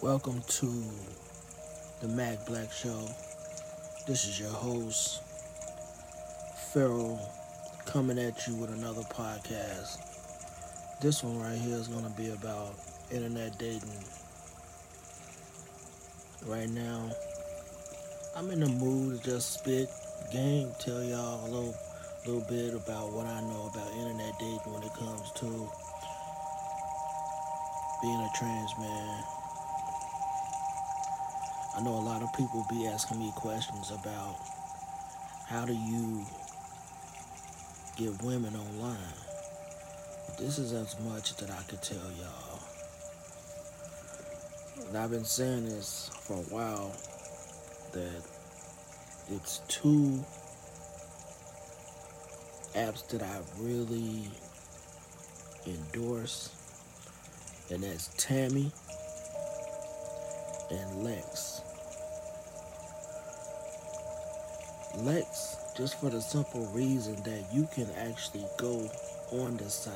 Welcome to the Mac Black Show. This is your host, Pharaoh, coming at you with another podcast. This one right here is going to be about internet dating. Right now, I'm in the mood to just spit game, tell y'all a little, little bit about what I know about internet dating when it comes to being a trans man. I know a lot of people be asking me questions about how do you get women online. This is as much that I could tell y'all. And I've been saying this for a while that it's two apps that I really endorse, and that's Taimi and Lex. Lex, just for the simple reason that you can actually go on the site,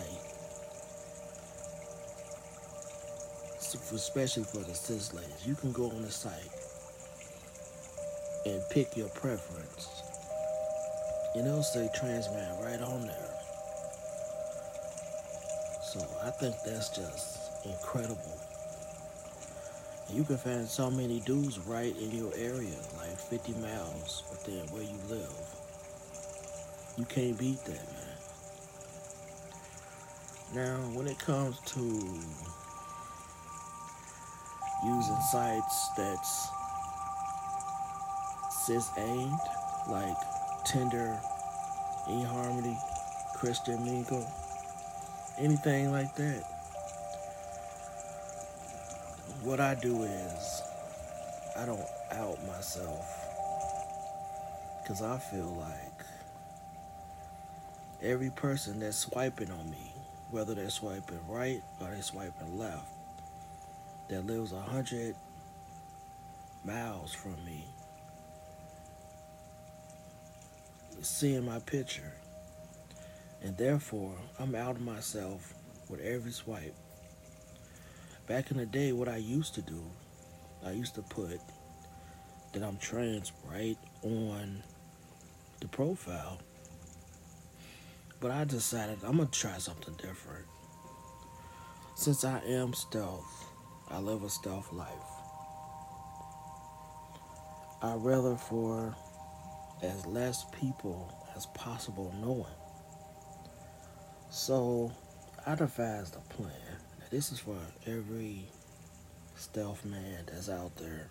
especially for the cis ladies, you can go on the site and pick your preference. And it'll say trans man right on there. So I think that's just incredible. You can find so many dudes right in your area, like 50 miles within where you live. You can't beat that, man. Now, when it comes to using sites that's cis aimed, like Tinder, eHarmony, Christian Mingle, anything like that what I do is I don't out myself because I feel like every person that's swiping on me, whether they're swiping right or they're swiping left, that lives a hundred miles from me, seeing my picture. And therefore, I'm out of myself with every swipe. Back in the day, what I used to do, I used to put that I'm trans right on the profile. But I decided I'm to try something different. Since I am stealth, I live a stealth life. I rather for as less people as possible knowing. So I devised a plan this is for every stealth man that's out there.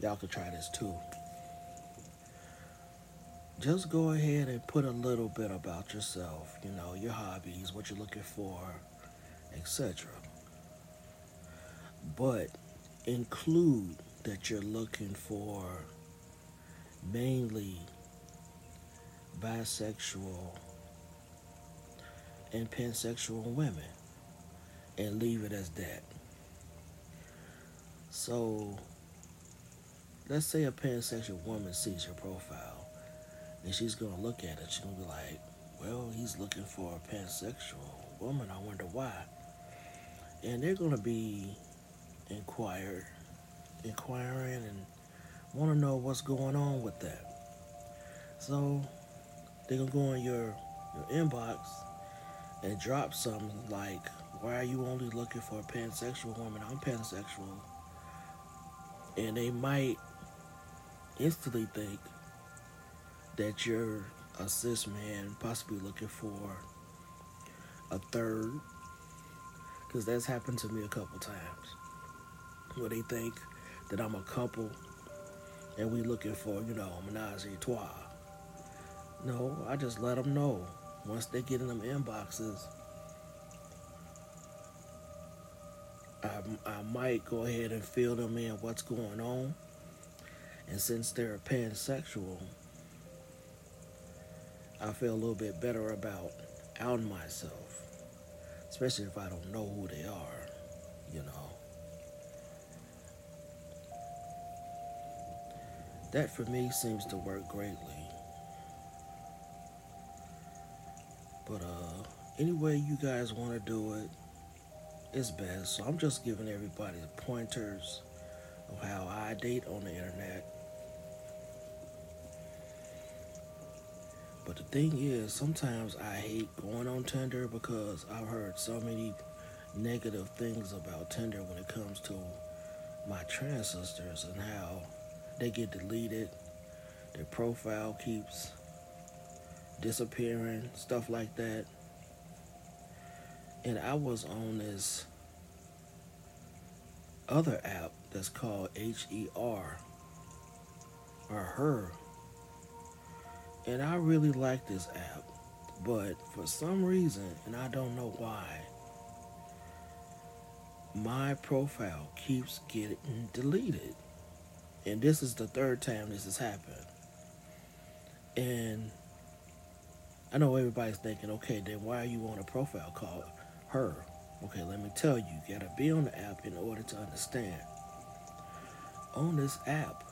Y'all could try this too. Just go ahead and put a little bit about yourself, you know, your hobbies, what you're looking for, etc. But include that you're looking for mainly bisexual and pansexual women and leave it as that. So, let's say a pansexual woman sees your profile and she's going to look at it. She's going to be like, well, he's looking for a pansexual woman. I wonder why. And they're going to be inquired, inquiring and want to know what's going on with that. So, they're going to go in your, your inbox and drop something like, why are you only looking for a pansexual woman? I'm pansexual. And they might instantly think that you're a cis man, possibly looking for a third. Because that's happened to me a couple times. Where they think that I'm a couple and we looking for, you know, menage a trois. No, I just let them know. Once they get in them inboxes, I, I might go ahead and fill them in what's going on. And since they're pansexual, I feel a little bit better about outing myself, especially if I don't know who they are, you know. That for me seems to work greatly. But uh, any way you guys want to do it, it's best. So I'm just giving everybody pointers of how I date on the internet. But the thing is, sometimes I hate going on Tinder because I've heard so many negative things about Tinder when it comes to my trans sisters and how they get deleted, their profile keeps disappearing, stuff like that. And I was on this other app that's called HER or Her. And I really like this app, but for some reason, and I don't know why, my profile keeps getting deleted. And this is the third time this has happened. And I know everybody's thinking, okay, then why are you on a profile called her? Okay, let me tell you, you gotta be on the app in order to understand. On this app,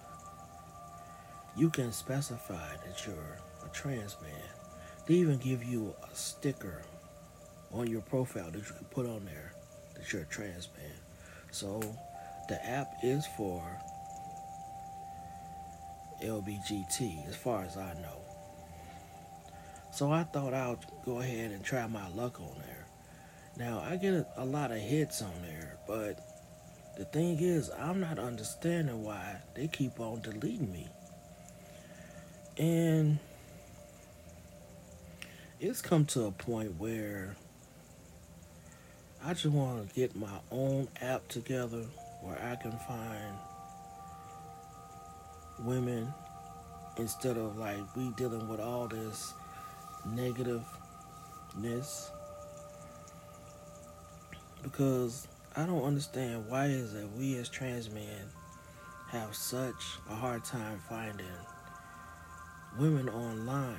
you can specify that you're a trans man. They even give you a sticker on your profile that you can put on there that you're a trans man. So the app is for LBGT, as far as I know. So I thought I'd go ahead and try my luck on there. Now I get a, a lot of hits on there, but the thing is, I'm not understanding why they keep on deleting me. And it's come to a point where I just want to get my own app together where I can find women instead of like we dealing with all this negativeness because I don't understand why is it we as trans men have such a hard time finding women online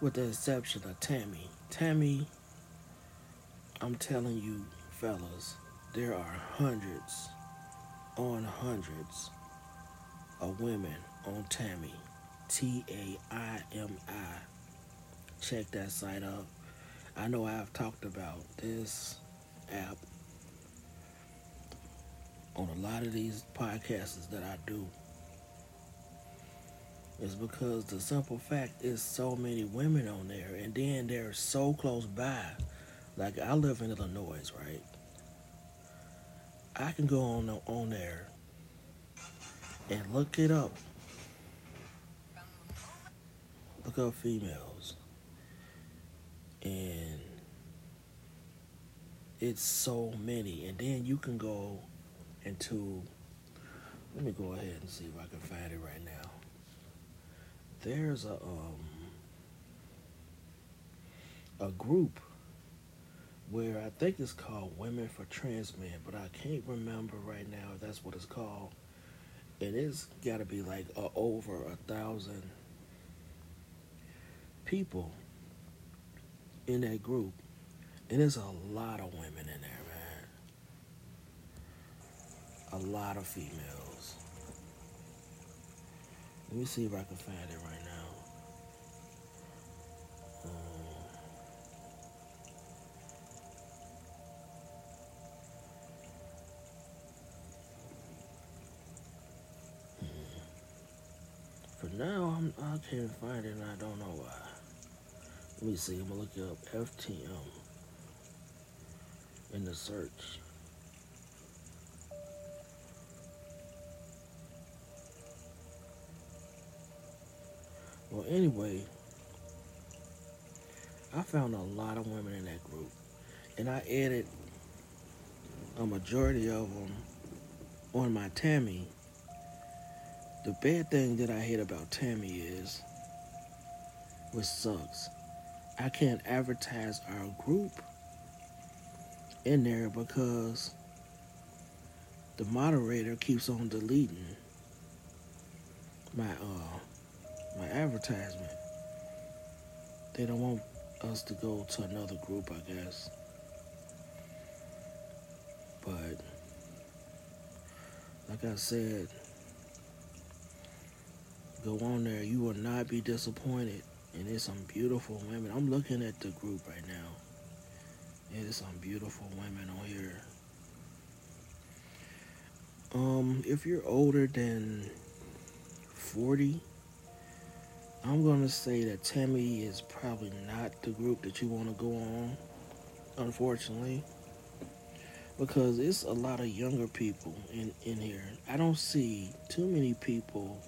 with the exception of Taimi. Taimi, I'm telling you fellas, there are hundreds on hundreds of women on Taimi. T A I M I. Check that site out. I know I've talked about this app on a lot of these podcasts that I do. It's because the simple fact is so many women on there, and then they're so close by. Like I live in Illinois, right? I can go on on there and look it up. Look up females. And it's so many. And then you can go into let me go ahead and see if I can find it right now. There's a um a group where I think it's called Women for Trans Men, but I can't remember right now if that's what it's called. And it's got to be like uh, over a thousand people in that group. And there's a lot of women in there, man. A lot of females. Let me see if I can find it right now. Um, hmm. For now I'm, I can't find it and I don't know why. Let me see. I'm gonna look up FTM in the search. Well, anyway, I found a lot of women in that group, and I added a majority of them on my Taimi the bad thing that I hate about Taimi is, which sucks, I can't advertise our group in there because the moderator keeps on deleting my uh my advertisement. They don't want us to go to another group, I guess. But like I said, Go on there. You will not be disappointed. And there's some beautiful women. I'm looking at the group right now. There's some beautiful women on here. Um, if you're older than 40, I'm gonna say that Taimi is probably not the group that you want to go on, unfortunately, because it's a lot of younger people in in here. I don't see too many people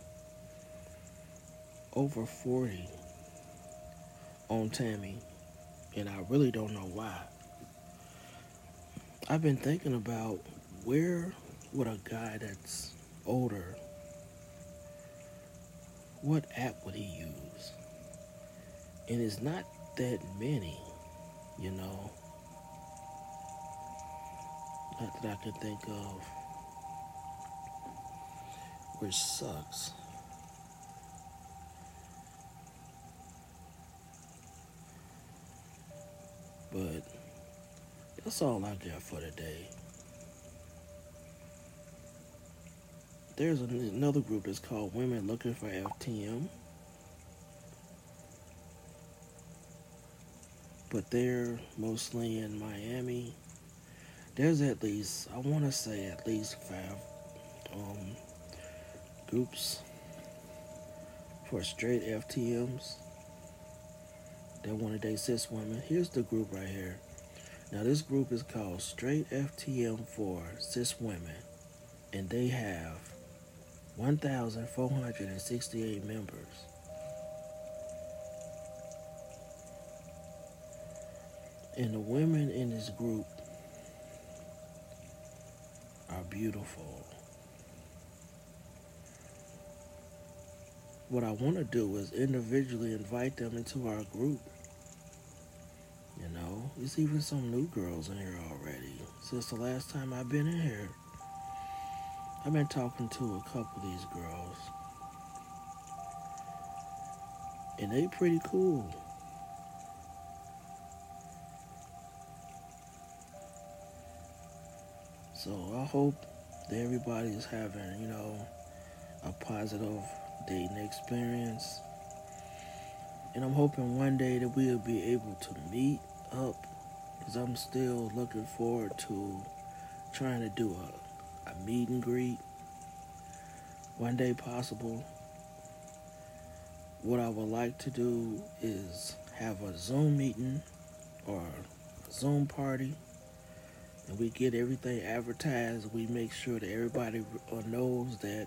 over 40 on Taimi, and I really don't know why. I've been thinking about where would a guy that's older what app would he use? And it's not that many, you know. Not that I can think of. Which sucks. But that's all I got for today. there's another group that's called Women Looking for FTM. But they're mostly in Miami. There's at least, I want to say at least five um, groups for straight FTMs that want to date cis women. Here's the group right here. Now, this group is called Straight FTM for Cis Women, and they have 1,468 members. And the women in this group are beautiful. What I want to do is individually invite them into our group. You know, there's even some new girls in here already since the last time I've been in here. I've been talking to a couple of these girls. And they pretty cool. So I hope that everybody is having, you know, a positive dating experience. And I'm hoping one day that we'll be able to meet up because I'm still looking forward to trying to do a a meet and greet one day possible. What I would like to do is have a Zoom meeting or Zoom party and we get everything advertised. We make sure that everybody uh, knows that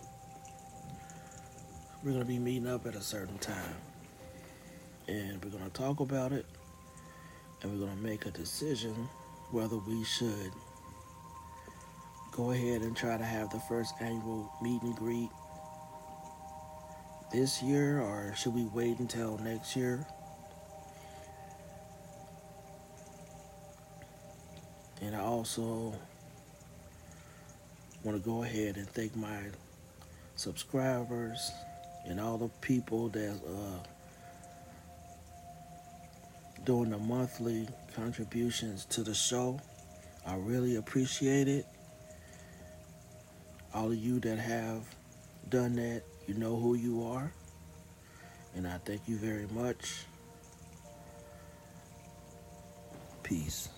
we're going to be meeting up at a certain time. And we're going to talk about it and we're going to make a decision whether we should go ahead and try to have the first annual meet and greet this year, or should we wait until next year? And I also want to go ahead and thank my subscribers and all the people that uh, doing the monthly contributions to the show. I really appreciate it. All of you that have done that, you know who you are. And I thank you very much. Peace.